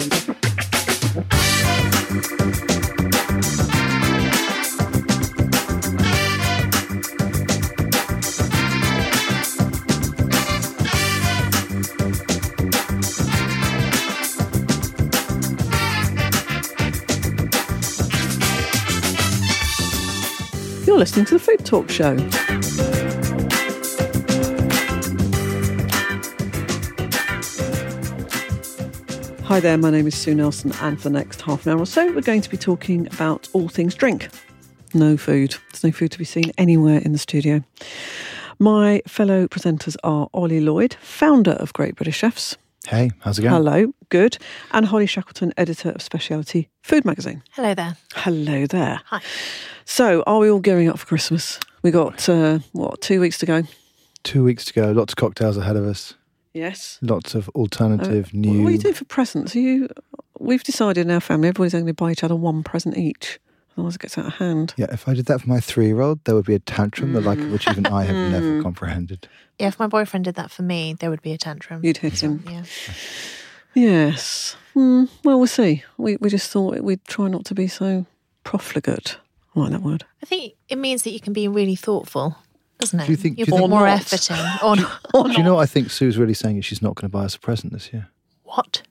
You're listening to the Food Talk Show. Hi there, my name is Sue Nelson, and for the next half an hour or so, we're going to be talking about all things drink. No food. There's no food to be seen anywhere in the studio. My fellow presenters are Ollie Lloyd, founder of Great British Chefs. Hey, how's it going? Hello, good. And Holly Shackleton, editor of Speciality Food Magazine. Hello there. Hello there. Hi. So, are we all gearing up for Christmas? We got, uh, what, two weeks to go? Two weeks to go. Lots of cocktails ahead of us. Yes. Lots of alternative, Uh, new. What are you doing for presents? Are you? We've decided in our family everybody's going to buy each other one present each. Otherwise, it gets out of hand. Yeah, if I did that for my three-year-old, there would be a tantrum the like of which even I have Mm. never comprehended. Yeah, if my boyfriend did that for me, there would be a tantrum. You'd hit him. Yeah. Yes. Hmm, well, we'll see. We we just thought we'd try not to be so profligate. I like that word. I think it means that you can be really thoughtful, doesn't it? Do you think- You do you put think- more not. effort in, or not? Do you know what I think Sue's really saying is she's not going to buy us a present this year? what?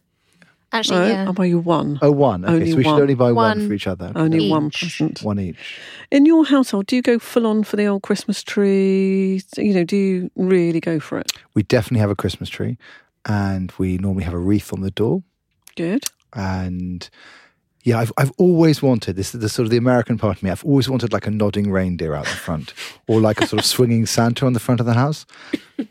Actually, No, yeah. I'll buy you one. Oh, one. Okay, Only so we one. should only buy one, One. for each other. Only one present. One each. In your household, do you go full on for the old Christmas tree? You know, do you really go for it? We definitely have a Christmas tree, and we normally have a wreath on the door. Good. And yeah, I've I've always wanted this is the sort of the American part of me. I've always wanted like a nodding reindeer out the front, or like a sort of swinging Santa on the front of the house.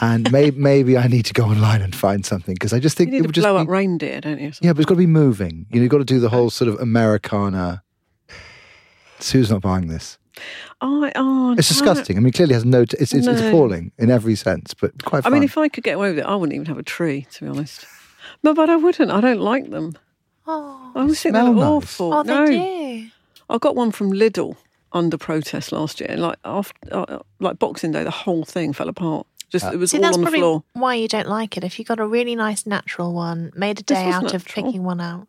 And maybe maybe I need to go online and find something because I just think You it would just blow be, up reindeer, don't you? yeah, but it's got to be moving. You know, you've got to do the whole sort of Americana. Sue's not buying this. I, oh, It's disgusting. I mean, clearly has no. T- it's it's, it's appalling in every sense, but quite. I mean, if I could get away with it, I wouldn't even have a tree, to be honest. No, but I wouldn't. I don't like them. Oh, I always think they're smell nice. awful. oh, they no, do. I got one from Lidl under protest last year, like after, uh, like Boxing Day, the whole thing fell apart. Just it was See, all that's on the floor. why you don't like it. If you got a really nice natural one, made a day was out of natural. picking one out.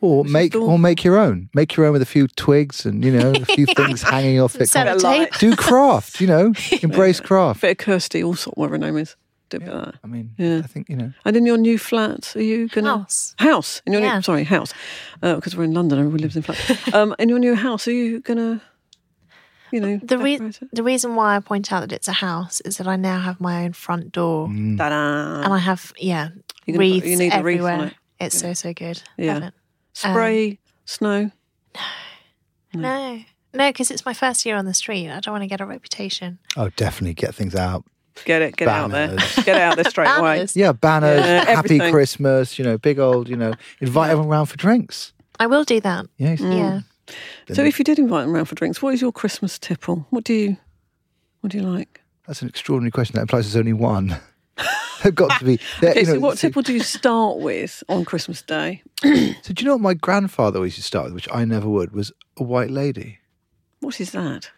or is make or make your own. Make your own with a few twigs and you know a few things hanging off it. Set a of light. Do craft. You know, embrace craft. Bit of Kirstie Allsopp, whatever her name is. Do a bit of that. I mean, Yeah. I think you know. And in your new flat, are you gonna House. house in your Yeah. new sorry house because we're in London. Everybody lives in flats. um, in your new house, are you gonna, you know, The, re- the reason why I point out that it's a house is that I now have my own front door, Mm. Ta-da. and I have yeah You're gonna put- wreaths you need a wreath on everywhere. it. It's so so good. Yeah. Love it. spray snow. No, no, because it's my first year on the street. I don't want to get a reputation. Oh, definitely get things out. Get it, get it out there, get out there straight away. Yeah, banners, Yeah, happy everything. Christmas. You know, big old. You know, invite everyone round for drinks. I will do that. Yes. Yeah. Mm. So if you did invite them around for drinks, what is your Christmas tipple? What do you, what do you like? That's an extraordinary question. That implies there's only one. They've got to be. Okay, you so what see- tipple do you start with on Christmas Day? So do you know what my grandfather always used to start with, which I never would, was a white lady. What is that?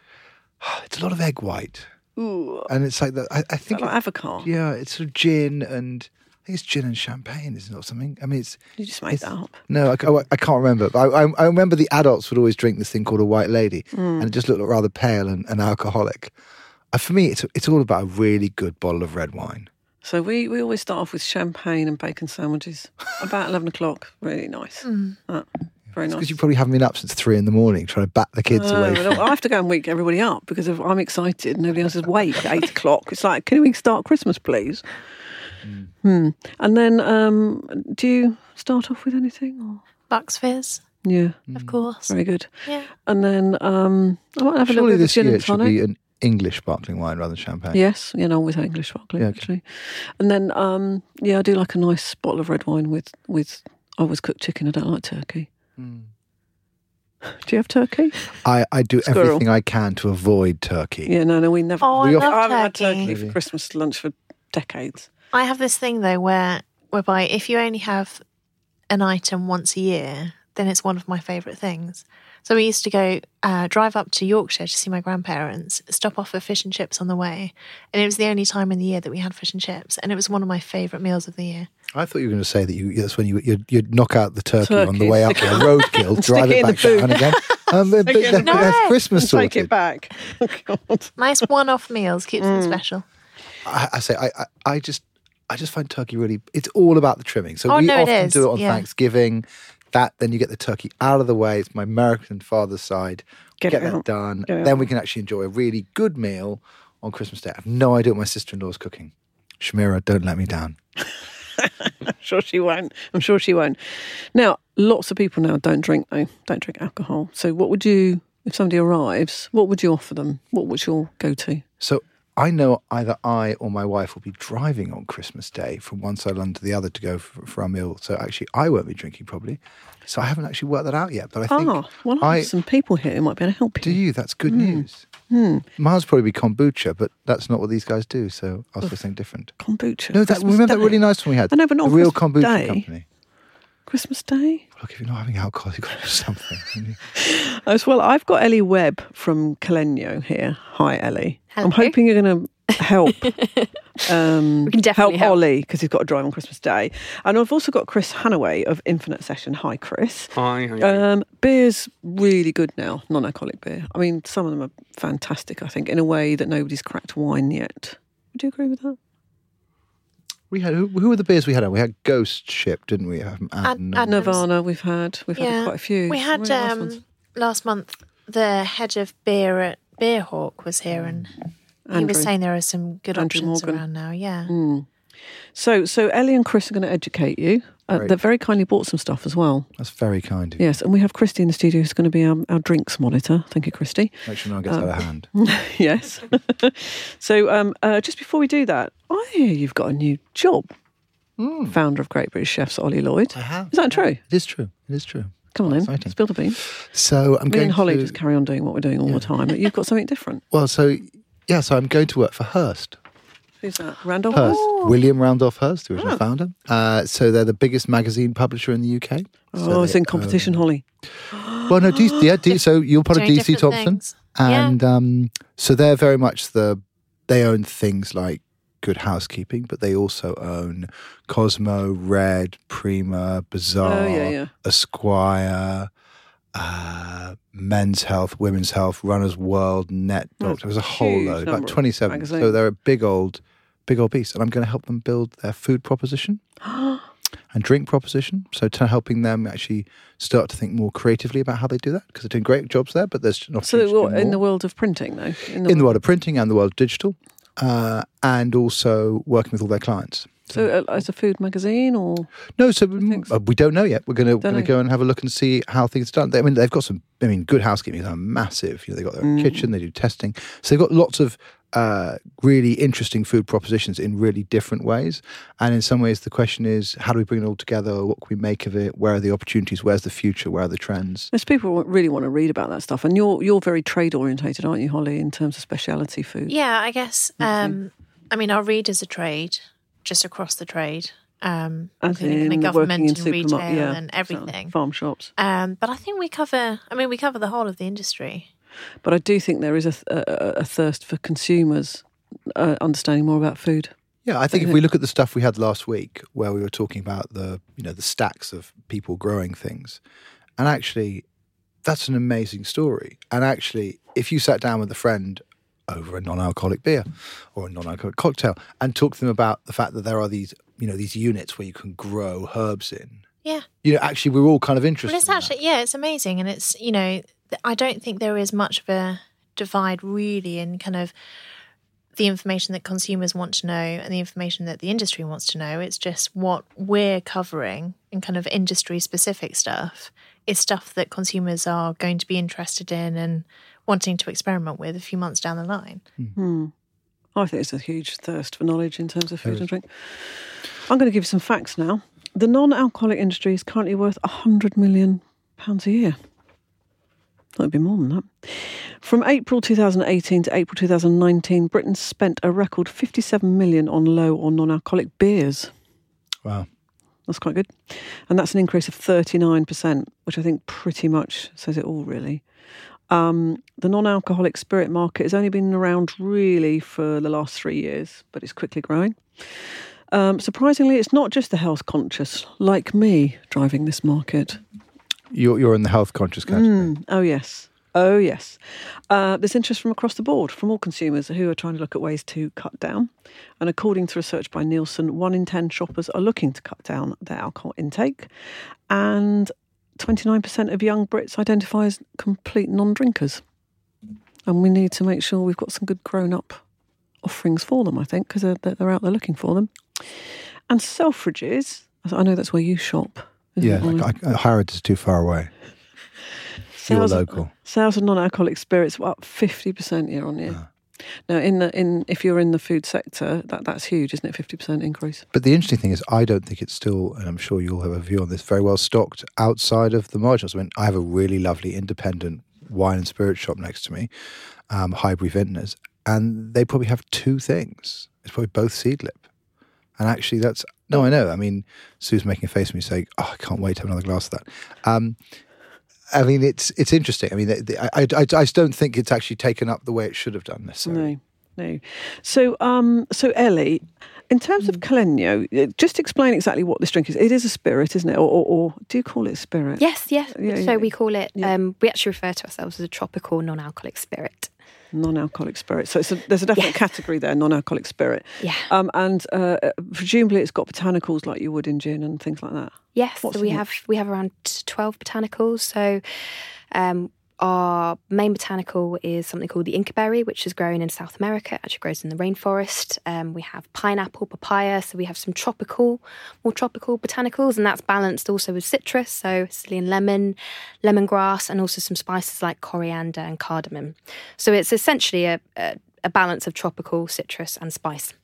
It's a lot of egg white, Ooh, and it's like that. I, I think that like it- avocado? Yeah, it's sort of gin and I think it's gin and champagne, isn't it, or something? I mean, it's You just made that up. no, I, I- I can't remember. But I, I, I remember the adults would always drink this thing called a white lady, and it just looked rather pale and, and alcoholic. Uh, for me, it's it's all about a really good bottle of red wine. So we, we always start off with champagne and bacon sandwiches. About eleven o'clock, really nice. Uh, very nice. Because you probably haven't been up since three in the morning trying to bat the kids No, away. but I have to go and wake everybody up because if I'm excited. And nobody else is awake at eight o'clock. It's like, can we start Christmas, please? Hmm. And then, um, do you start off with anything? Or? Bucks Fizz, Yeah, of course. very good. Yeah. And then um, I might have a Surely little bit of this gin year and it should tonic. be an English sparkling wine rather than champagne. Yes, you know, with English sparkling Yeah, okay. actually. And then, um, yeah, I do like a nice bottle of red wine with with. I always cook chicken. I don't like turkey. Do you have turkey? I, I do Squirrel. everything I can to avoid turkey. Yeah, no, no, we never. Oh, I We love often- I haven't had turkey. turkey for Christmas lunch for decades. I have this thing though where whereby if you only have an item once a year, then it's one of my favourite things. So we used to go uh, drive up to Yorkshire to see my grandparents, stop off for fish and chips on the way, and it was the only time in the year that we had fish and chips, and it was one of my favourite meals of the year. I thought you were going to say that you, that's when you, you'd, you'd knock out the turkey, on the way up stick there, roadkill, Stick drive it it the back down boot. again. Um, but, but it in that's boot. Christmas Take it back. Oh, God. Nice one-off meals keeps Mm. it special. I, I say I, I, I just I just find turkey really it's all about the trimming. So Oh, we no, often is. do it on Yeah. Thanksgiving. That then you get the turkey out of the way. It's my American father's side. Get Get, that out. done. Get then we can actually enjoy a really good meal on Christmas Day. I have no idea what my sister in law's cooking. Shamira, don't let me down. I'm sure she won't. I'm sure she won't. Now, lots of people now don't drink though. Don't drink alcohol. So, what would you, if somebody arrives, what would you offer them? What would your go-to? So I know either I or my wife will be driving on Christmas Day from one side of London to the other to go for, for our meal. So actually, I won't be drinking probably. So I haven't actually worked that out yet. But I think Ah, well, I have some people here who might be able to help you. do you. That's good Hmm. news. Mine's probably be kombucha, but that's not what these guys do. So I'll say something different. Kombucha. No, that Christmas remember that really nice one we had. I know, but not the real kombucha Day. company. Christmas Day. Look, if you're not having alcohol, you've got to do something. haven't? As well, I've got Ellie Webb from Caleno here. Hi, Ellie. Hello. I'm hoping you're going to help. Um, We can definitely help help. Ollie because he's got to drive on Christmas Day, and I've also got Chris Hannaway of Infinite Session. Hi, Chris. Hi, how? Um, beer's really good now, non-alcoholic beer. I mean, some of them are fantastic. I think in a way that nobody's cracked wine yet. Would you agree with that? We had who, who were the beers we had? We had Ghost Ship, didn't we? Um, Ad- and, Ad- Nirvana, we've had. We've had quite a few. We had Really um, last month the head of beer at Beerhawk was here, and he was saying there are some good Andrew options Morgan. around now. Yeah, So, so Ellie and Chris are going to educate you. Uh, they've very kindly bought some stuff as well. That's very kind of you. Yes, and we have Christy in the studio who's going to be our, our drinks monitor. Thank you, Christy. Make sure no one gets Um, out of hand. yes. so, um, uh, just before we do that, I hear you've got a new job. Founder of Great British Chefs, Ollie Lloyd. I have. Is that true? It is true. It is true. Come on then, Exciting. spill the beans. So I'm Me going and Holly to, just carry on doing what we're doing all the time, but you've got something different. Well, so yeah, so I'm going to work for Hearst. Who's that? Randolph? Hearst, Oh. William Randolph Hearst, the original founder. Uh, so they're the biggest magazine publisher in the UK. Oh, So it's they in competition, Holly. well, no, D- yeah, D- so you're part of DC different Thomson, things. Yeah. and um, so they're very much the they own things like Good Housekeeping, but they also own Cosmo, Red, Prima, Bazaar, Oh, yeah, yeah. Esquire. Uh, men's health, women's health, runners world, net doctor. There's a whole load, about of 27. So they're a big old, big old beast. And I'm going to help them build their food proposition and drink proposition. So to helping them actually start to think more creatively about how they do that because they're doing great jobs there, but there's not So, to what, do in the world of printing, though? in the world of printing and the world of digital, uh, and also working with all their clients. So, uh, as a food magazine, or No, so Thanks. uh, we don't know yet. We're going to Don't go and have a look and see how things are done. I mean, they've got some. I mean, good housekeeping are massive. You know, they've got their Mm. kitchen. They do testing, so they've got lots of uh, really interesting food propositions in really different ways. And in some ways, the question is, how do we bring it all together? What can we make of it? Where are the opportunities? Where's the future? Where are the trends? most people really want to read about that stuff, and you're you're very trade orientated, aren't you, Holly, in terms of speciality food? yeah. I guess. Um, I mean, our readers are trade, just across the trade, um, As including kind in of working government in and retail supermarket, yeah, and everything. farm shops. Um, but I think we cover. I mean, we cover the whole of the industry. But I do think there is a, a, a thirst for consumers uh, understanding more about food. Yeah, I think if we look at the stuff we had last week, where we were talking about the you know the stacks of people growing things, and actually, that's an amazing story. And actually, if you sat down with a friend over a non-alcoholic beer or a non-alcoholic cocktail and talk to them about the fact that there are these you know these units where you can grow herbs in, Yeah. you know, actually, we're all kind of interested. Well, it's in that. actually yeah, it's amazing, and it's you know I don't think there is much of a divide really in kind of the information that consumers want to know and the information that the industry wants to know. It's just what we're covering and kind of industry specific stuff is stuff that consumers are going to be interested in and wanting to experiment with a few months down the line. Hmm. I think it's a huge thirst for knowledge in terms of food and drink. I'm going to give you some facts now. The non-alcoholic industry is currently worth hundred million pounds a year. That'd be more than that. From April 2018 to April 2019, Britain spent a record 57 million on low or non-alcoholic beers. Wow. That's quite good. And that's an increase of 39%, which I think pretty much says it all, really. Um, the non alcoholic spirit market has only been around really for the last three years, but it's quickly growing. Um, surprisingly, it's not just the health conscious, like me, driving this market. You're, you're in the health conscious category. Mm, oh, yes. Oh, yes. Uh, there's interest from across the board from all consumers who are trying to look at ways to cut down. And according to research by Nielsen, one in 10 shoppers are looking to cut down their alcohol intake. And 29% of young Brits identify as complete non drinkers. And we need to make sure we've got some good grown up offerings for them, I think, because they're, they're out there looking for them. And Selfridges, I know that's where you shop. Yeah, it, I, Harrods is too far away. You're Sales of- local. Sales of non-alcoholic spirits were up fifty percent year on year. Ah. Now, in the in if you're in the food sector, that that's huge, isn't it? Fifty percent increase. But the interesting thing is, I don't think it's still, and I'm sure you'll have a view on this, very well stocked outside of the marginals. I mean, I have a really lovely independent wine and spirit shop next to me, um, Highbury Vintners, and they probably have two things. It's probably both seedlip. And actually, that's no, I know. I mean, Sue's making a face at me saying, "Oh, I can't wait to have another glass of that." Um, I mean, it's it's interesting. I mean, the, the, I, I I just don't think it's actually taken up the way it should have done necessarily. No, no. So, um, so Ellie, in terms of Caleno, uh, just explain exactly what this drink is. It is a spirit, isn't it? Or, or, or do you call it spirit? Yes, yes. Yeah, so yeah. we call it. Yeah. Um, we actually refer to ourselves as a tropical non-alcoholic spirit. Non-alcoholic spirit. So it's a, there's a definite Yes. category there, non-alcoholic spirit. Yeah. Um, and uh, presumably it's got botanicals like you would in gin and things like that. Yes, so we it? have we have around twelve botanicals. So um, our main botanical is something called the Inca berry, which is grown in South America. It actually grows in the rainforest. Um, we have pineapple, papaya. So we have some tropical, more tropical botanicals, and that's balanced also with citrus, so Sicilian lemon, lemongrass, and also some spices like coriander and cardamom. So it's essentially a, a, a balance of tropical, citrus, and spice.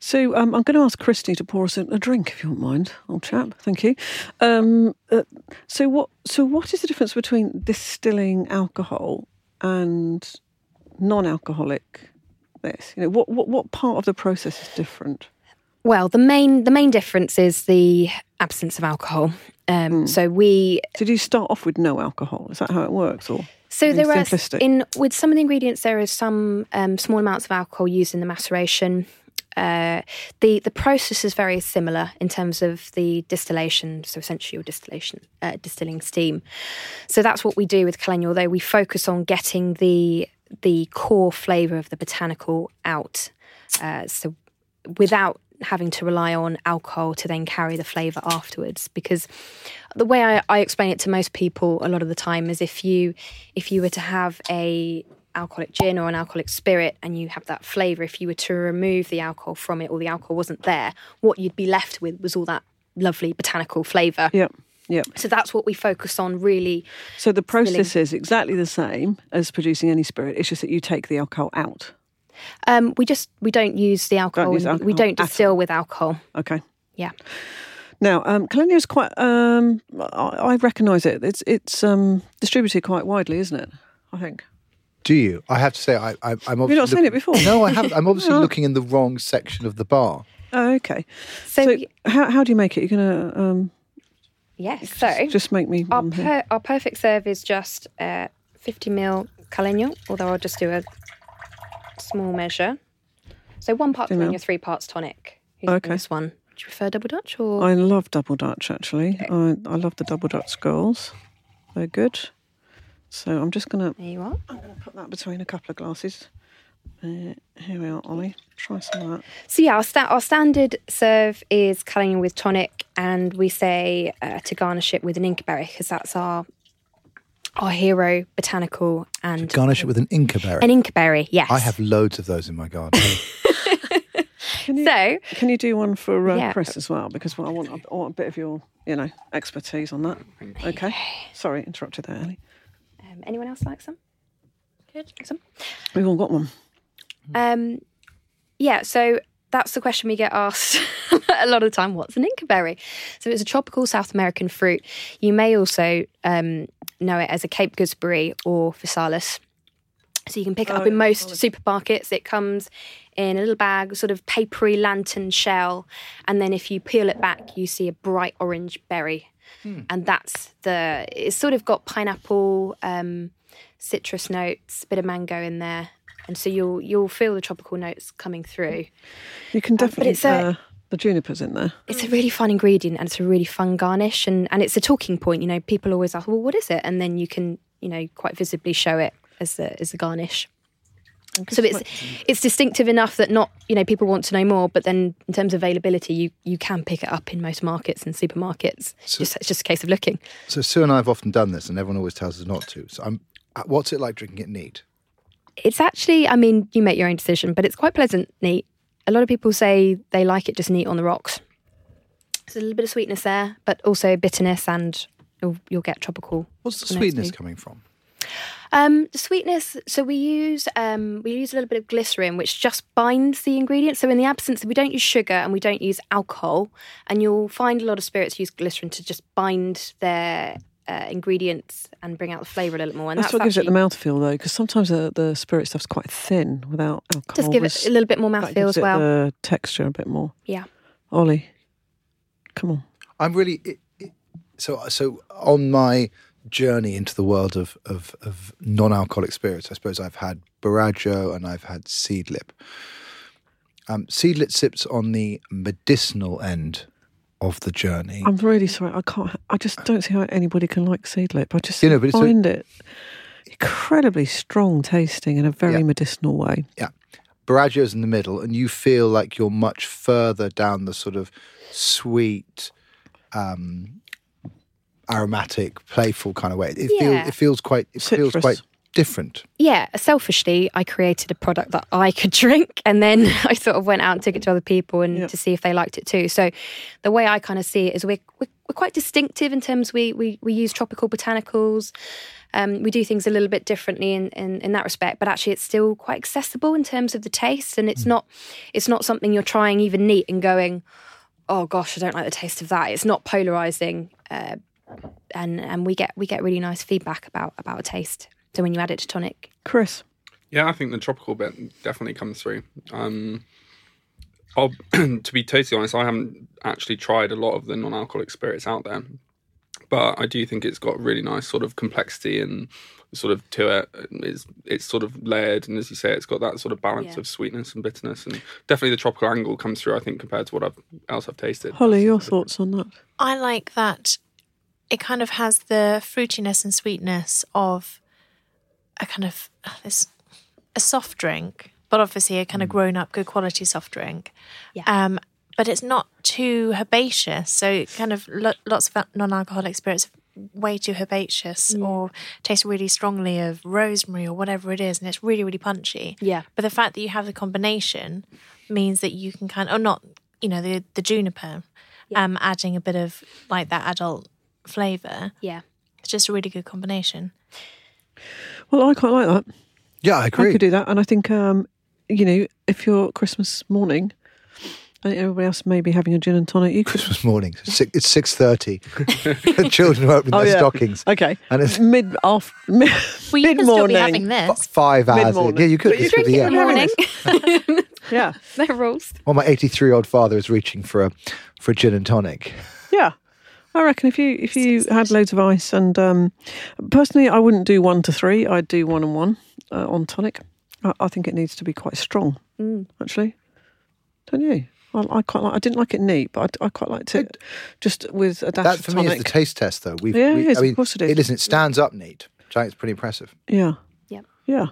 So um, I'm going to ask Christy to pour us a, a drink, if you don't mind, old chap. Thank you. Um, uh, so what? So what is the difference between distilling alcohol and non-alcoholic? This, you know, what what what part of the process is different? Well, the main the main difference is the absence of alcohol. Um, So we Did you start off with no alcohol? Is that how it works, or so there are in with some of the ingredients there is some um, small amounts of alcohol used in the maceration. Uh, the the process is very similar in terms of the distillation, so essentially distillation, uh, distilling steam. So that's what we do with Caleno. Although we focus on getting the the core flavour of the botanical out, uh, so without having to rely on alcohol to then carry the flavour afterwards. Because the way I, I explain it to most people a lot of the time is if you if you were to have a alcoholic gin or an alcoholic spirit and you have that flavour, if you were to remove the alcohol from it or the alcohol wasn't there, what you'd be left with was all that lovely botanical flavour. yeah, yeah. So that's what we focus on really. So the process is exactly the same as producing any spirit. It's just that you take the alcohol out. Um, we just we don't use the alcohol. use alcohol we don't distill all. with alcohol. Okay. Yeah. Now, um, is quite. Um, I, I recognise it. It's it's um, distributed quite widely, isn't it? I think. Do you? I have to say, I, I, I'm obviously. not seen it before? No, I haven't. I'm obviously Oh. looking in the wrong section of the bar. Oh, okay. So, So, how how do you make it? You're gonna um, yes. So just make me Our, one here. per, our perfect serve is just uh, 50 ml Caleno, although I'll just do a small measure. So one part 50 ml. Caleno, three parts tonic. Who's Okay. This one. Do you prefer double Dutch or? I love double Dutch. Actually, I I love the double Dutch skulls. They're good. So I'm just gonna there you are. I'm gonna put that between a couple of glasses. Uh, here we are, Ollie. Try some of that. So yeah, our, sta- our standard serve is Caleno with tonic, and we say uh, to garnish it with an Inca berry because that's our our hero botanical and Garnish it with an Inca berry. an Inca berry. Yes. I have loads of those in my garden. Can you So can you do one for uh, Yeah. Chris as well? Because I want I want a bit of your you know expertise on that. Okay. Sorry, interrupted there, Ellie. Um, anyone else like some? Good. Some. We've all got one. Um, yeah, so that's the question we get asked a lot of the time. What's an Inca berry? So it's a tropical South American fruit. You may also um, know it as a Cape gooseberry or physalis. So you can pick it Oh, up in most physalis. supermarkets. It comes in a little bag, sort of papery lantern shell, and then if you peel it back, you see a bright orange berry, and that's the. It's sort of got pineapple, um, citrus notes, bit of mango in there, and so you'll you'll feel the tropical notes coming through. You can definitely it's a- uh, the junipers in there. It's a really fun ingredient and it's a really fun garnish and, and it's a talking point. You know, people always ask, well, what is it? And then you can, you know, quite visibly show it as a, as a garnish. So it's it's distinctive enough that not you know people want to know more, but then in terms of availability, you you can pick it up in most markets and supermarkets. just, it's just a case of looking. So Sue and I have often done this, and everyone always tells us not to. So I'm. uh, What's it like drinking it neat? It's actually, I mean, you make your own decision, but it's quite pleasant, neat. A lot of people say they like it just neat on the rocks. There's a little bit of sweetness there, but also bitterness, and you'll, you'll get tropical. What's the sweetness coming from? Um, the sweetness. So we use um, we use a little bit of glycerin, which just binds the ingredients. So in the absence, of, we don't use sugar and we don't use alcohol, and you'll find a lot of spirits use glycerin to just bind their uh, ingredients and bring out the flavour a little more. And That's, that's, what gives it the actually- mouthfeel, though, because sometimes the, the spirit stuff's quite thin without alcohol. Just give it a little bit more that mouthfeel gives as it well. The texture a bit more. Yeah. Ollie, come on. I'm really it, it, so so on my journey into the world of, of, of non-alcoholic spirits. I suppose I've had Borrago and I've had Seedlip. Um, Seedlip sits on the medicinal end of the journey. I'm really sorry. I can't. I just don't see how anybody can like seedlip. I just You know, but it's a- find it incredibly strong tasting in a very Yeah. medicinal way. yeah, Borrago's in the middle, and you feel like you're much further down the sort of sweet, um, aromatic, playful kind of way. It feels Yeah. it feels quite it feels quite different. yeah, selfishly, I created a product that I could drink, and then I sort of went out and took it to other people and Yeah. to see if they liked it too. So, the way I kind of see it is we're we're, we're quite distinctive in terms we we we use tropical botanicals. Um, we do things a little bit differently in, in in that respect, but actually, it's still quite accessible in terms of the taste, and it's not it's not something you're trying even neat and going, oh gosh, I don't like the taste of that. It's not polarizing. Uh, and and we get we get really nice feedback about about a taste. So when you add it to tonic, Chris, Yeah, I think the tropical bit definitely comes through. Um, I'll, to be totally honest, I haven't actually tried a lot of the non-alcoholic spirits out there, but I do think it's got really nice sort of complexity and sort of to it. It's it's sort of layered, and as you say, it's got that sort of balance Yeah. of sweetness and bitterness, and definitely the tropical angle comes through. I think compared to what I've else I've tasted. Holly, your thoughts on that? I like that it kind of has the fruitiness and sweetness of a kind of this a soft drink, but obviously a kind of grown up, good quality soft drink. Yeah. Um, but it's not too herbaceous. So kind of lo- lots of non-alcoholic spirits are way too herbaceous or taste really strongly of rosemary or whatever it is, and it's really really punchy. Yeah. But the fact that you have the combination means that you can kind of, or not, you know, the the juniper, um, adding a bit of like that adult flavour. yeah, It's just a really good combination. Well, I quite like that. Yeah, I agree. I could do that, and I think um, you know, if you're Christmas morning, and everybody else may be having a gin and tonic, you could. Christmas morning. It's six, it's six thirty. Children are opening Oh, their yeah. stockings. Okay, And it's mid off mid, Well, you mid can still be morning. having f- this. five hours. Mid-morning. Yeah, you could. But you This would drink be- it in the yeah. morning. Yeah, no rules. Well, my eighty-three-year-old father is reaching for a for a gin and tonic. yeah. I reckon if you if you had loads of ice and um, personally, I wouldn't do one to three. I'd do one and one uh, on tonic. I, I think it needs to be quite strong. Mm. Actually, don't you? I, I quite like. I didn't like it neat, but I, I quite liked it just with a dash That of for tonic. me is the taste test, though. We've, Yeah, we, it is, I of course it is. It isn't. It stands up neat. Which I think it's pretty impressive. Yeah. Yep. Yeah.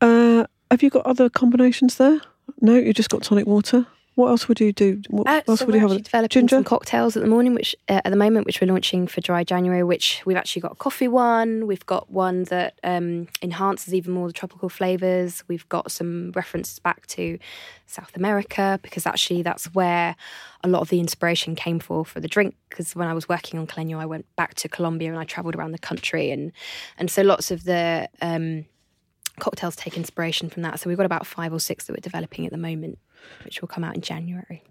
Uh, have you got other combinations there? No, you just got tonic water. What else would you do? What Uh, else so would you have? developing Ginger? some cocktails at the morning, which uh, at the moment, which we're launching for dry January. Which we've actually got a coffee one. We've got one that um, enhances even more the tropical flavors. We've got some references back to South America because actually that's where a lot of the inspiration came for for the drink. Because when I was working on Caleno, I went back to Colombia and I travelled around the country, and and so lots of the um, cocktails take inspiration from that. So we've got about five or six that we're developing at the moment, which will come out in January.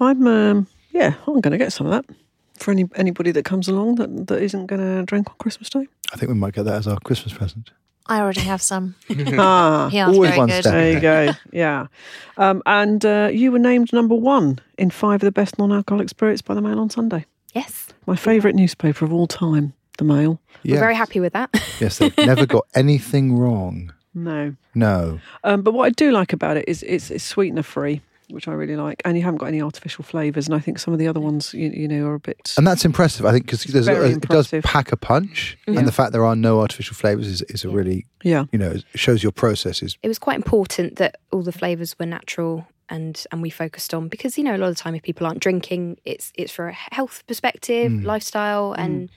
I'm. Um, yeah, I'm going to get some of that for any anybody that comes along that that isn't going to drink on Christmas Day. I think we might get that as our Christmas present. I already have some. ah, He Always one good. step. there you go. Yeah. Um, and uh, you were named number one in five of the best non alcoholic spirits by the Mail on Sunday. Yes, My favourite newspaper of all time, the Mail. we're very happy with that. Yes, they've never got anything wrong. No. No. Um, but what I do like about it is it's, it's sweetener free, which I really like, and you haven't got any artificial flavours. And I think some of the other ones, you, you know, are a bit. And that's impressive, I think, because it does pack a punch. And the fact there are no artificial flavours is, is a really, yeah. you know, it shows your process is it was quite important that all the flavors were natural and and we focused on because you know a lot of the time if people aren't drinking it's it's for a health perspective lifestyle and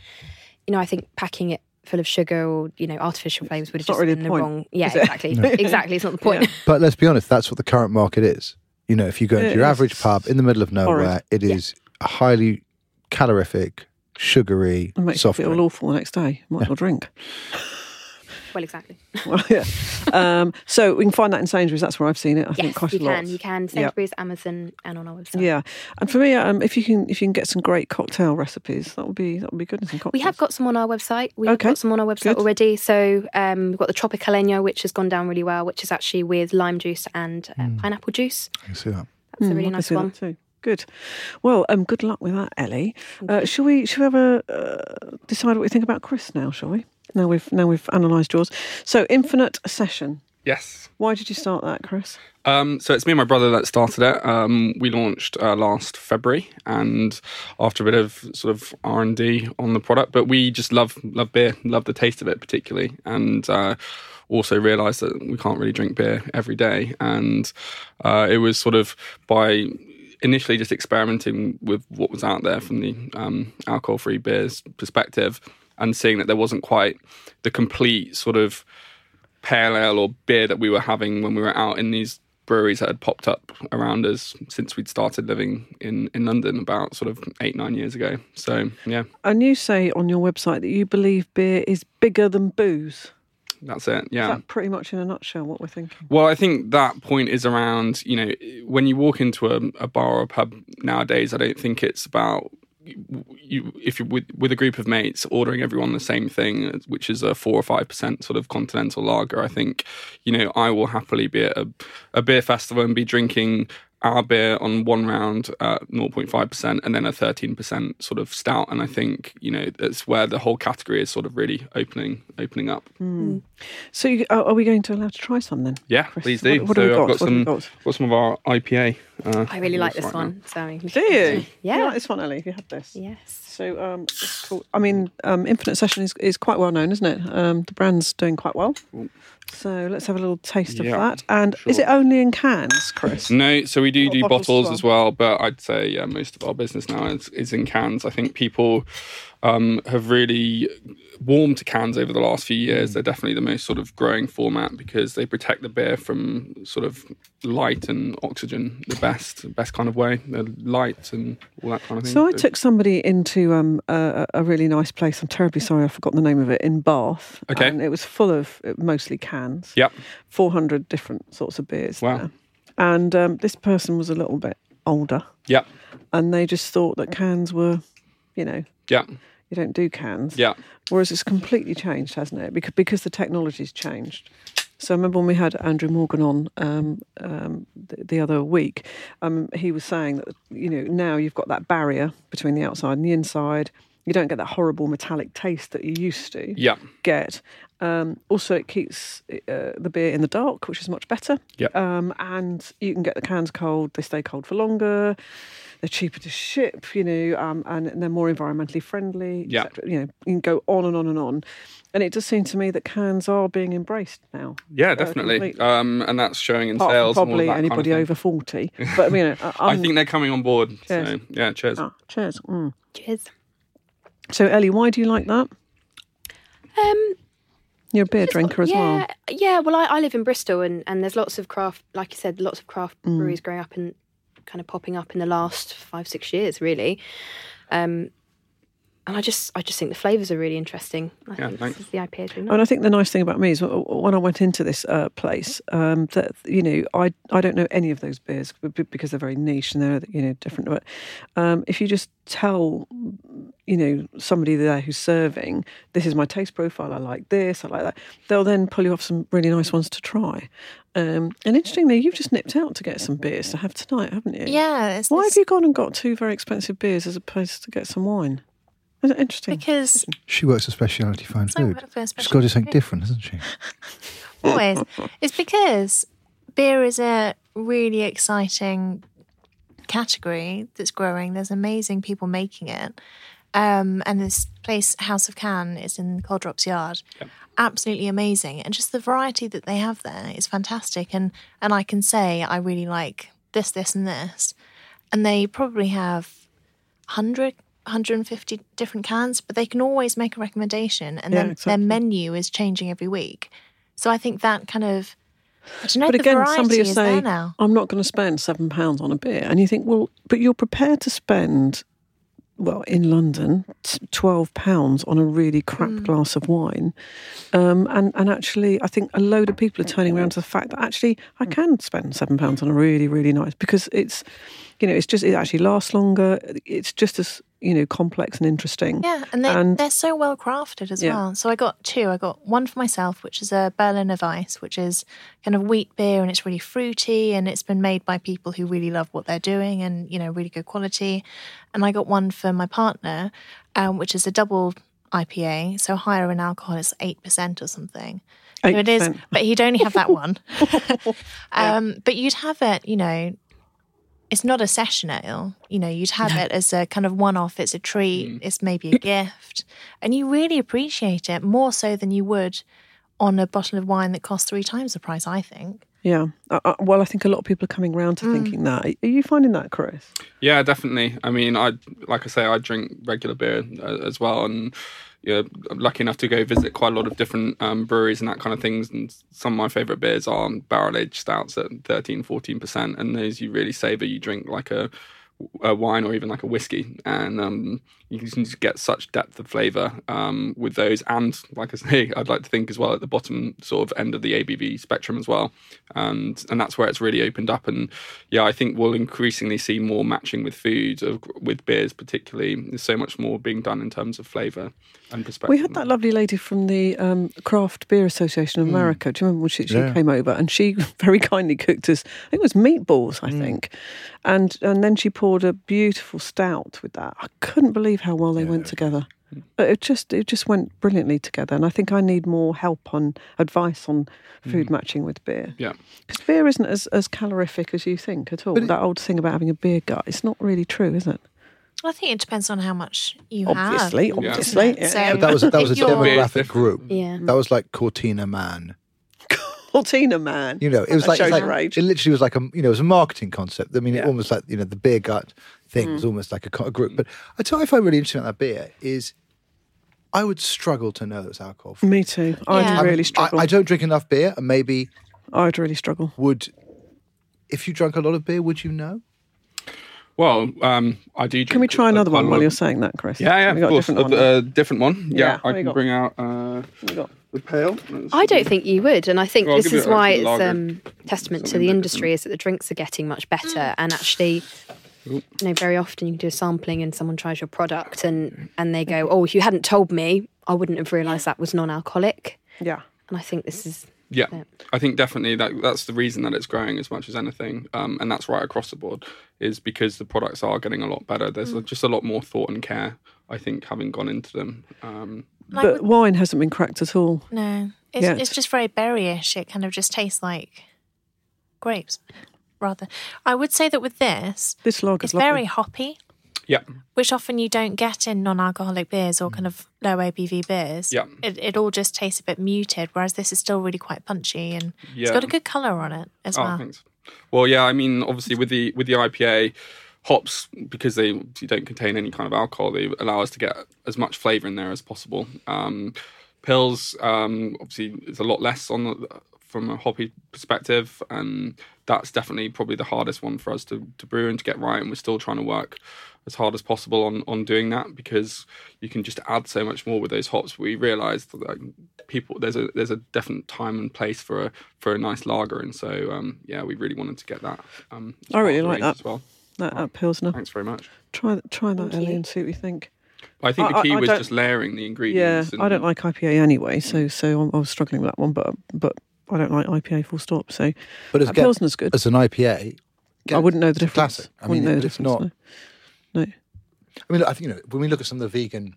you know i think packing it full of sugar or you know artificial flavors would have not just really been the the point, wrong yeah is it? exactly exactly it's not the point But let's be honest, that's what the current market is. You know, if you go into It your average pub in the middle of nowhere, Horrid. it is a highly calorific, sugary It makes soft you feel drink. awful the next day. Might as well drink. well exactly Well, yeah. Um, so we can find that in Sainsbury's. That's where I've seen it. I think yes quite you a lot. can you can sainsbury's amazon and on our website Yeah, and for me, um, if you can, if you can get some great cocktail recipes, that would be that would be good. Some We have got some on our website. We Okay, have got some on our website good. already. So um, we've got the Tropicaleño, which has gone down really well, which is actually with lime juice and uh, Hmm. pineapple juice. I see that. That's a Mm, really I nice see that one. too. Good. Well, um, good luck with that, Ellie. Uh, shall we? Shall we have a uh, decide what we think about Chris now? Shall we? Now we've now we've analysed yours. So, infinite session. Yes. Why did you start that, Chris? Um, so it's me and my brother that started it. Um, we launched uh, last February, and after a bit of sort of R and D on the product, but we just love love beer, love the taste of it particularly, and uh, also realised that we can't really drink beer every day, and uh, it was sort of by initially just experimenting with what was out there from the um, alcohol-free beers perspective, and seeing that there wasn't quite the complete sort of pale ale or beer that we were having when we were out in these breweries that had popped up around us since we'd started living in, in London about sort of eight, nine years ago. So, yeah, And you say on your website that you believe beer is bigger than booze. that's it. Yeah. that pretty much in a nutshell what we're thinking? Well, I think that point is around, you know, when you walk into a, a bar or a pub nowadays, I don't think it's about you if you're with with a group of mates ordering everyone the same thing which is a 4 or 5% sort of continental lager i think you know i will happily be at a, a beer festival and be drinking our beer on one round at 0.5% and then a 13% sort of stout and i think you know that's where the whole category is sort of really opening opening up So, you, are are we going to allow to try some then? yeah Chris, please do what- what have we got? i've got What have we some got? got some of our ipa uh, I really like this right now. one. So Do you? Yeah. You like this one, Ellie? Have you had this? Yes. So, um, it's called, I mean, um, Infinite Session is, is quite well known, isn't it? Um, the brand's doing quite well. So let's have a little taste of that. And is it only in cans, Chris? No, so we do What do bottles bottles as as well, but I'd say yeah, most of our business now is, is in cans. I think people um, have really warmed to cans over the last few years. They're definitely the most sort of growing format because they protect the beer from sort of light and oxygen the best, best kind of way. They're light and all that kind of thing. So I took somebody into um, a, a really nice place. I'm terribly sorry, I've forgotten the name of it in Bath. Okay. and it was full of uh, mostly cans. Yep. 400 different sorts of beers. Wow. there. And um, this person was a little bit older, Yep. and they just thought that cans were, you know, Yep. you don't do cans. Yeah. Whereas it's completely changed, hasn't it? Because because the technology's changed. So I remember when we had Andrew Morgan on um, um, the, the other week, um, he was saying that you know now you've got that barrier between the outside and the inside. You don't get that horrible metallic taste that you used to Yeah. get. Um, also, it keeps uh, the beer in the dark, which is much better. Yep. Um, and you can get the cans cold; they stay cold for longer. They're cheaper to ship, you know, um, and they're more environmentally friendly. Yeah. You know, you can go on and on and on. And it does seem to me that cans are being embraced now. Yeah, Uh, definitely. completely. Um, and that's showing in Apart from sales. and all of probably that kind of anybody over forty. But I mean, uh, I think they're coming on board. Cheers. So yeah, cheers. ah, cheers. Mm. Cheers. So Ellie, why do you like that? Um, You're a beer drinker as yeah, well. Yeah, well, I, I live in Bristol, and, and there's lots of craft, like you said, lots of craft Mm. breweries growing up and kind of popping up in the last five, six years, really. Um, and I just I just think the flavors are really interesting. I Yeah, think thanks. this is the IPA is really And. I think the nice thing about me is when I went into this uh, place, um, that you know, I I don't know any of those beers b- b- because they're very niche and they're you know different. But um, if you just tell, you know, somebody there who's serving, this is my taste profile. I like this. I like that. They'll then pull you off some really nice ones to try. Um, and interestingly, you've just nipped out to get some beers to have tonight, haven't you? Yeah, it's, Why it's have you gone and got two very expensive beers as opposed to get some wine? Is it interesting? because She works for specialty fine food. for She's got to do something food. different, hasn't she? always it's because beer is a really exciting category that's growing. There's amazing people making it. Um, and this place, House of Can, is in Coal Drops Yard. Absolutely amazing. And just the variety that they have there is fantastic. And, and I can say I really like this, this, and this. And they probably have 100, 150 different cans, but they can always make a recommendation. And Yeah, then exactly. their menu is changing every week. So I think that kind of, I don't know, But again, somebody will say. I'm not going to spend seven pounds on a beer. And you think, well, but you're prepared to spend, well, in London, t- twelve pounds on a really crap Mm. glass of wine, um, and and actually, I think a load of people are turning around to the fact that actually I can spend seven pounds on a really really nice because it's, you know, it's just it actually lasts longer. It's just as you know complex and interesting. Yeah, and they're, And- they're so well crafted as Yeah. well. So I got two. I got one for myself, which is a Berliner Weiss, which is kind of wheat beer and it's really fruity and it's been made by people who really love what they're doing and, you know, really good quality. And I got one for my partner, um, which is a double IPA, so higher in alcohol, it's 8% or something. So it is, but he'd only have that one. um, but you'd have it, you know, it's not a session ale. You know, you'd have it as a kind of one off. It's a treat. It's maybe a gift. And you really appreciate it more so than you would on a bottle of wine that costs three times the price, I think. Yeah. Uh, uh, well, I think a lot of people are coming around to Mm. thinking that. Are you finding that, Chris? Yeah, definitely. I mean, I like I say, I drink regular beer uh, as well, and yeah, I'm lucky enough to go visit quite a lot of different um, breweries and that kind of things. And some of my favorite beers are barrel aged stouts at 13, 14 percent, and those you really savor. You drink like a, a wine or even like a whiskey, and um, you can just get such depth of flavor um, with those. And like I say, I'd like to think as well at the bottom sort of end of the ABV spectrum as well, and and that's where it's really opened up. And yeah, I think we'll increasingly see more matching with food, of, with beers particularly. There's so much more being done in terms of flavour and perspective. We had that lovely lady from the um, Craft Beer Association of America. Do you remember when she, she Yeah. came over and she very kindly cooked us? I think it was meatballs, I think, and and then she poured a beautiful stout with that. I couldn't believe how well they went together. But It just it just went brilliantly together, and I think I need more help on advice on food mm. matching with beer. Yeah. Because beer isn't as, as calorific as you think at all. But it- that old thing about having a beer gut, it's not really true, is it? I think it depends on how much you Obviously, have. obviously, doesn't it? yeah. But that was that was a demographic group. Yeah. That was like Cortina Man. Cortina man. You know, it was That like, it, was like it literally was like a you know it was a marketing concept. I mean, Yeah. it almost like you know the beer gut thing mm. was almost like a, a group. But I tell you, what I find really interesting about that beer is I would struggle to know that it's alcohol. free. Me too. I'd Yeah. I mean, really struggle. I, I don't drink enough beer, and maybe I'd really struggle. would if you drank a lot of beer, would you know? Well, um, I do. Can we drink try another a one while you're saying that, Chris? Yeah, yeah, We of got a course. different A one. uh, different one. Yeah, Yeah, I can got? bring out uh, We got- the pale. Let's I don't think you would, and I think Well, this is you a- why it's um, testament to the a bit industry is that the drinks are getting much better, and actually, you know, very often you can do a sampling and someone tries your product and and they go, "Oh, if you hadn't told me, I wouldn't have realised that was non-alcoholic." Yeah. And I think this is Yeah, Yeah. I think definitely that that's the reason that it's growing as much as anything, um, and that's right across the board, is because the products are getting a lot better. There's Mm. just a lot more thought and care, I think, having gone into them. Um, And I But would- wine hasn't been cracked at all. no, it's, Yet. it's just very berryish. It kind of just tastes like grapes, rather. I would say that with this, This lager's it's lovely. very hoppy. Yeah, which often you don't get in non-alcoholic beers or kind of low ABV beers. Yeah. it, it all just tastes a bit muted, whereas this is still really quite punchy and it's got a good color on it as Oh, well. thanks. Well, yeah, I mean, obviously with the with the IPA hops because they don't contain any kind of alcohol, they allow us to get as much flavour in there as possible. Um, Pils, um, obviously, it's a lot less on the from a hoppy perspective, and that's definitely probably the hardest one for us to, to brew and to get right. And we're still trying to work as hard as possible on on doing that because you can just add so much more with those hops. We realised that like, people there's a there's a definite time and place for a for a nice lager, and so um, yeah, we really wanted to get that. Um, I really like that. as well. That, that Pilsner. Thanks very much. Try try that, Thank Ellie, and see what you think. I think I- the key I- I was don't- just layering the ingredients. Yeah, ingredients. I don't like IPA anyway, so Mm. so I, I was struggling with that one, but but I don't like IPA full stop. So But as, uh, get, Pilsner's good. as an IPA, I wouldn't know the difference. classic. I wouldn't mean, know the it's difference. not- No. No. I mean, I think you know when we look at some of the vegan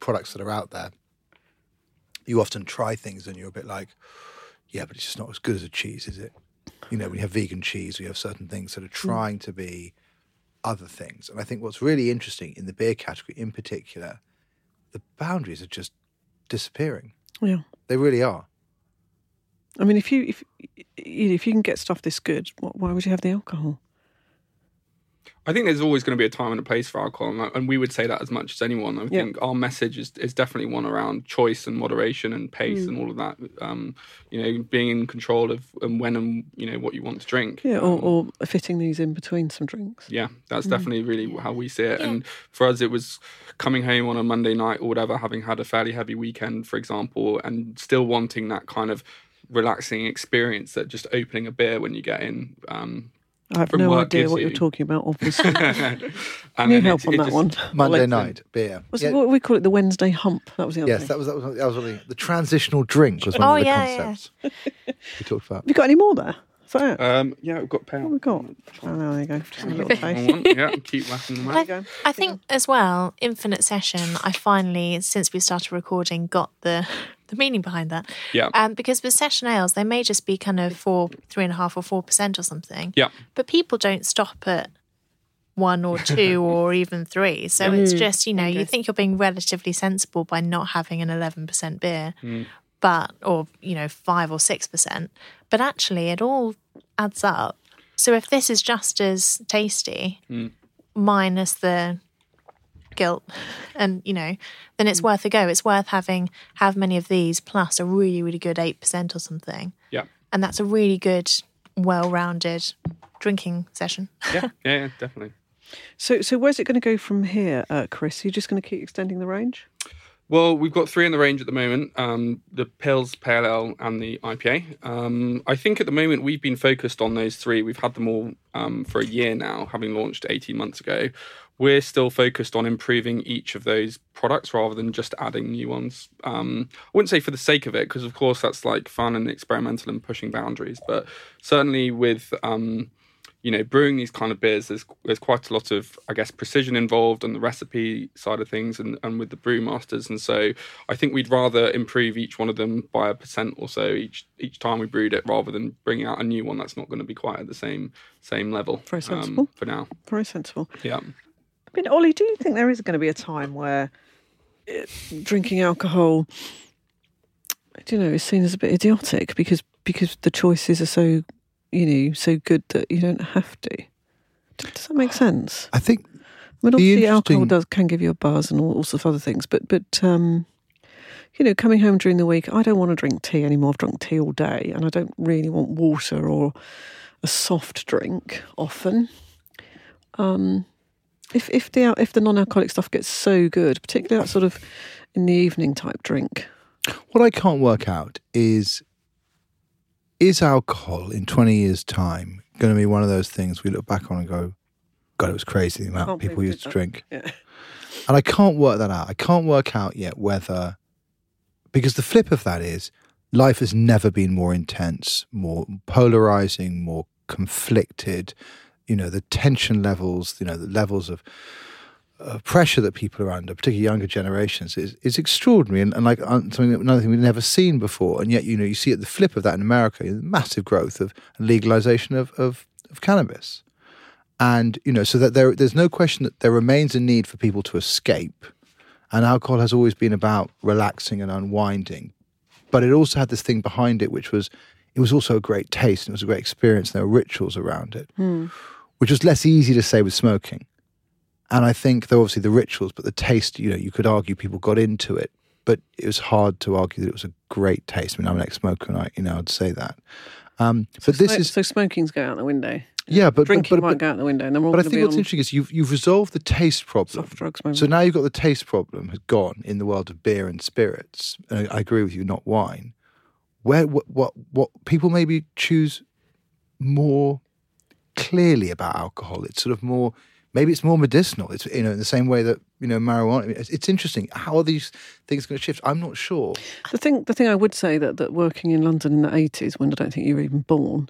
products that are out there, you often try things and you're a bit like, yeah, but it's just not as good as a cheese, is it? You know, when you have vegan cheese, we have certain things that are hmm. trying to be other things. And I think what's really interesting in the beer category, in particular, the boundaries are just disappearing. Yeah. They really are. I mean, if you if if you can get stuff this good, why would you have the alcohol? I think there's always going to be a time and a place for alcohol, and, and we would say that as much as anyone. I Yeah. think our message is, is definitely one around choice and moderation and pace Mm. and all of that. Um, you know, being in control of and when and you know what you want to drink. Yeah, or, Um, or fitting these in between some drinks. yeah, that's Mm. definitely really how we see it. Yeah. And for us, it was coming home on a Monday night or whatever, having had a fairly heavy weekend, for example, and still wanting that kind of relaxing experience that just opening a beer when you get in. Um, I have no idea what you're you. talking about. Obviously, and need then help it- on it that one. Monday Well, night beer. What's Yeah, what we call it? The Wednesday hump. That was the other yes, thing. that was that was that was the, the transitional drink was one Oh, of the yeah, yeah. concepts we talked about. Have you got any more there? Is that it? Um, yeah, we've got pale. what have we got? Oh, there you go. Just a little One, taste. yeah, keep whacking them out. you go. I think as well, Infinite Session, I finally, since we started recording, got the the meaning behind that. Yeah. Um, because with session ales, they may just be kind of four, three and a half or four percent or something. Yeah. But people don't stop at one or two or even three. So it's mm. just, you know, you think you're being relatively sensible by not having an 11% beer, mm. but, or, you know, five or 6%. But actually, it all adds up. So if this is just as tasty, mm. minus the guilt and you know then it's worth a go it's worth having how many of these plus a really really good 8% or something Yeah. and that's a really good well-rounded drinking session Yeah, yeah, yeah, definitely. So, so where's it going to go from here, uh, Chris? Are you just going to keep extending the range? Well, we've got three in the range at the moment: um, the Pils, Pale Ale, and the IPA. Um, I think at the moment we've been focused on those three. We've had them all um, for a year now, having launched eighteen months ago. We're still focused on improving each of those products rather than just adding new ones. Um, I wouldn't say for the sake of it, because of course that's like fun and experimental and pushing boundaries. But certainly with um, you know, brewing these kind of beers, there's there's quite a lot of, I guess, precision involved on the recipe side of things, and, and with the brewmasters, and so I think we'd rather improve each one of them by a percent or so each each time we brewed it, rather than bringing out a new one that's not going to be quite at the same same level. Very um, sensible. for now. Very sensible. Yeah. Mean, Ollie, do you think there is going to be a time where uh, drinking alcohol, you know, is seen as a bit idiotic because because the choices are so, you know, so good that you don't have to? Does that make sense? I think I mean, obviously, alcohol does can give you a buzz and all, all sorts of other things, but but um, you know, coming home during the week, I don't want to drink tea anymore. I've drunk tea all day, and I don't really want water or a soft drink often. Um, if if the if the non-alcoholic stuff gets so good, particularly that sort of in the evening type drink, what I can't work out is is alcohol in 20 years' time going to be one of those things we look back on and go, God, it was crazy the amount people used to that." drink. yeah, And I can't work that out. I can't work out yet whether, because the flip of that is life has never been more intense, more polarizing, more conflicted. You know, the tension levels, you know, the levels of uh, pressure that people are under, particularly younger generations, is, is extraordinary and, and like something that, another thing we've never seen before. And yet, you know, you see at the flip of that in America, you know, massive growth of legalization of, of, of cannabis. And you know so that there there's no question that there remains a need for people to escape. And alcohol has always been about relaxing and unwinding. But it also had this thing behind it which was it was also a great taste and it was a great experience. And there were rituals around it which was less easy to say with smoking and i think there were obviously the rituals but the taste you know you could argue people got into it but it was hard to argue that it was a great taste. I mean, I'm an ex-smoker, and I, you know, I'd say that. Um, but this Smoke- is so smoking's going out the window. yeah, but Drinking but, might but, go out the window, and then we're all but I think what's interesting is you've you've resolved the taste problem. soft drugs. Maybe. So now you've got the taste problem has gone in the world of beer and spirits. And I, I agree with you, not wine. Where what what, what people maybe choose more clearly about alcohol. It's sort of more maybe it's more medicinal. It's you know in the same way that you know marijuana. It's, it's interesting. How are these things going to shift? I'm not sure. The thing, the thing I would say that, that working in London in the eighties, when I don't think you were even born,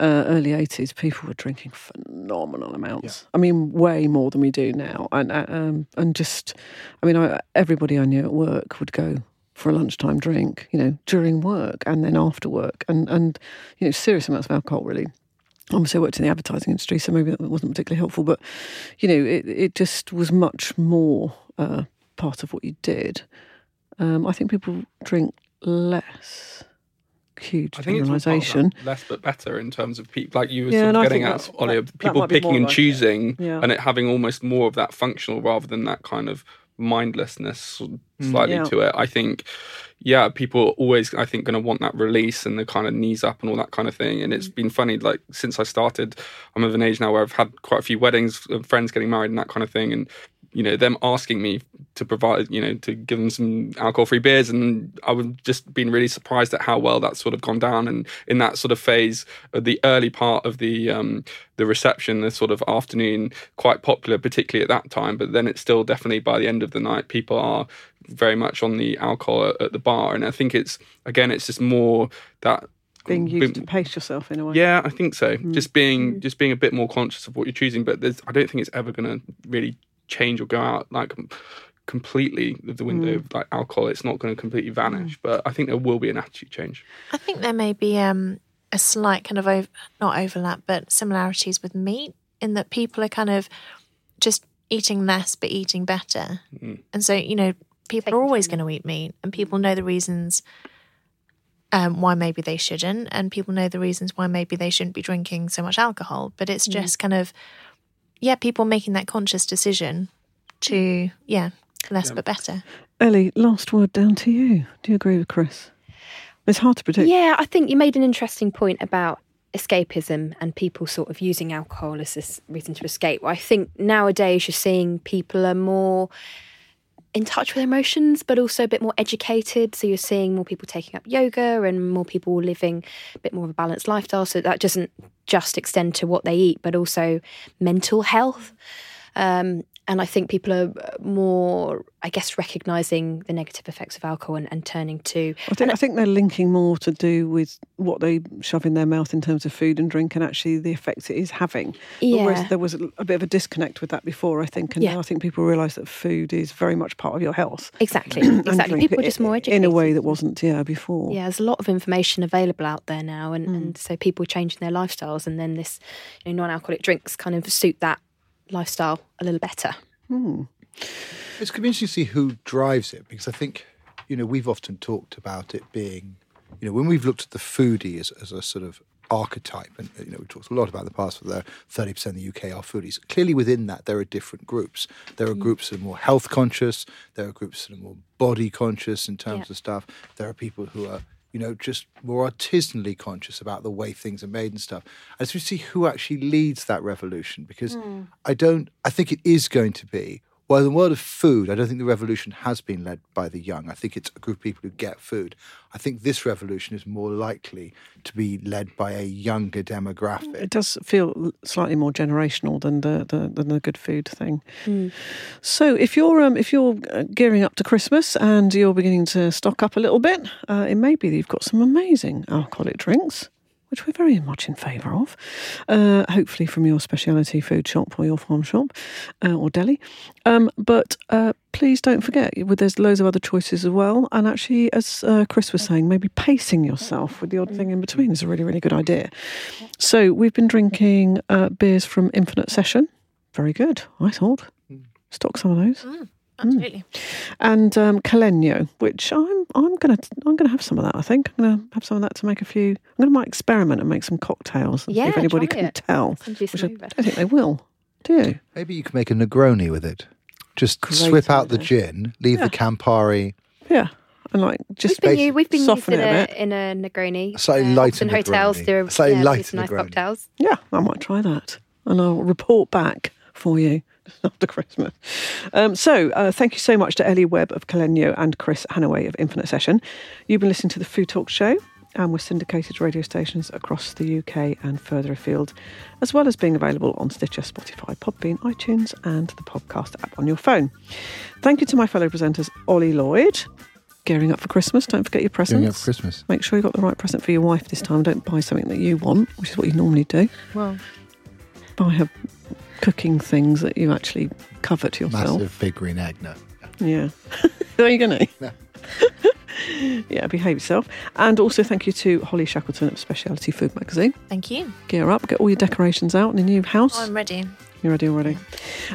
uh, early eighties, people were drinking phenomenal amounts. I mean, way more than we do now, and uh, um, and just, I mean, I, everybody I knew at work would go for a lunchtime drink, you know, during work and then after work, and and you know, serious amounts of alcohol really. Obviously, I worked in the advertising industry, so maybe that wasn't particularly helpful. But you know, it it just was much more uh, part of what you did. Um, I think people drink less. Huge I think it's all part of that generalisation. less but better in terms of people, like you were Yeah, sort of getting at, Ollie, that- of that people picking and like choosing, Yeah. and it having almost more of that functional rather than that kind of mindlessness slightly Mm. Yeah. to it. I think, yeah, people are always, I think, going to want that release and the kind of knees up and all that kind of thing. And it's been funny, like since I started, I'm of an age now where I've had quite a few weddings, of friends getting married and that kind of thing, and you know them asking me to provide, you know, to give them some alcohol-free beers, and I was just been really surprised at how well that's sort of gone down. And in that sort of phase, uh, the early part of the um, the reception, the sort of afternoon, quite popular, particularly at that time. But then it's still definitely by the end of the night, people are very much on the alcohol at, at the bar, and I think it's again, it's just more that Being used to pace yourself in a way. yeah, I think so. Mm. Just being just being a bit more conscious of what you're choosing, but there's I don't think it's ever going to really change or go out like completely of the window Mm. of like alcohol. It's not going to completely vanish, but I think there will be an attitude change. I think there may be um, a slight kind of ov- not overlap, but similarities with meat in that people are kind of just eating less but eating better, Mm. and so you know people are always going to eat meat, and people know the reasons. Um, why maybe they shouldn't, and people know the reasons why maybe they shouldn't be drinking so much alcohol. But it's just kind of, yeah, people making that conscious decision to, yeah, less Yeah. but better. Ellie, last word down to you. Do you agree with Chris? It's hard to predict. Yeah, I think you made an interesting point about escapism and people sort of using alcohol as this reason to escape. I think nowadays you're seeing people are more in touch with emotions, but also a bit more educated. So you're seeing more people taking up yoga and more people living a bit more of a balanced lifestyle. So that doesn't just extend to what they eat, but also mental health. Um, and I think people are more, I guess, recognizing the negative effects of alcohol and, and turning to I think, I think they're linking more to do with what they shove in their mouth in terms of food and drink and actually the effects it is having. Yeah. Whereas there was a, a bit of a disconnect with that before, I think. And Yeah. now I think people realise that food is very much part of your health. Exactly, exactly. People are just more educated In a way that wasn't, yeah, before. Yeah, there's a lot of information available out there now, and, Mm. and so people are changing their lifestyles, and then this you know, non-alcoholic drinks kind of suit that lifestyle a little better. Hmm. It's going to be interesting to see who drives it because I think, you know, we've often talked about it being, you know, when we've looked at the foodie as, as a sort of archetype, and, you know, we've talked a lot about in the past where 30% of the UK are foodies. Clearly within that, there are different groups. There are groups that are more health conscious, there are groups that are more body conscious in terms Yeah. of stuff. There are people who are, you know, just more artisanally conscious about the way things are made and stuff. As we see who actually leads that revolution, because hmm. I don't, I think it is going to be well, in the world of food, I don't think the revolution has been led by the young. I think it's a group of people who get food. I think this revolution is more likely to be led by a younger demographic. It does feel slightly more generational than the, the than the good food thing. So if you're um, if you're uh, gearing up to Christmas and you're beginning to stock up a little bit, uh, it may be that you've got some amazing alcoholic drinks, which we're very much in favour of. Uh, hopefully from your specialty food shop or your farm shop uh, or deli. Um, but uh, please don't forget, there's loads of other choices as well. And actually, as uh, Chris was saying, maybe pacing yourself with the odd thing in between is a really really good idea. So we've been drinking uh, beers from Infinite Session. Very good, I thought. Stock some of those, Absolutely. and um, Caleno, which I'm I'm gonna I'm gonna have some of that. I think I'm gonna have some of that to make a few. I'm gonna might experiment and make some cocktails. And see Yeah, if anybody try can it. tell. Which some I don't think they will. Do you? Maybe you can make a Negroni with it. Just Great swip out the gin, leave Yeah. the Campari Yeah, and like just We've been, u- we've been used soften in it a a, bit. in a Negroni. Slightly uh, lighter often hotels Negroni. do Slightly yeah, lighter nice cocktails. Yeah, I might try that, and I'll report back for you after Christmas. Um, so, uh, thank you so much to Ellie Webb of Caleno and Chris Hannaway of Infinite Session. You've been listening to the Food Talk Show, and we're syndicated radio stations across the UK and further afield, as well as being available on Stitcher, Spotify, Podbean, iTunes, and the podcast app on your phone. Thank you to my fellow presenters, Ollie Lloyd. Gearing up for Christmas. Don't forget your presents. Doing it for Christmas. Make sure you got the right present for your wife this time. Don't buy something that you want, which is what you normally do. Well, Buy her cooking things that you actually covet yourself. Massive big green egg. No. Yeah. Are you going to? No. yeah, behave yourself. And also thank you to Holly Shackleton of Specialty Food Magazine. thank you. Gear up, get all your decorations out in your new house. I'm ready. You're ready already.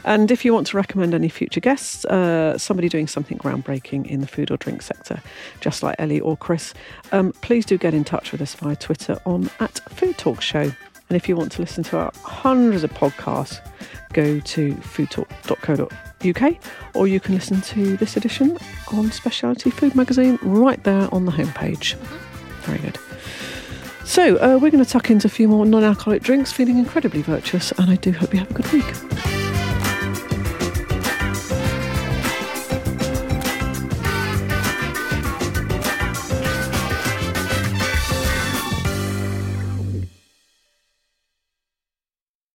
And if you want to recommend any future guests, uh, somebody doing something groundbreaking in the food or drink sector, just like Ellie or Chris, um, please do get in touch with us via Twitter on at Food Talk Show. And if you want to listen to our hundreds of podcasts, go to foodtalk.co.uk or you can listen to this edition on Specialty Food Magazine right there on the homepage. Very good. So, uh, we're going to tuck into a few more non alcoholic drinks, feeling incredibly virtuous, and I do hope you have a good week.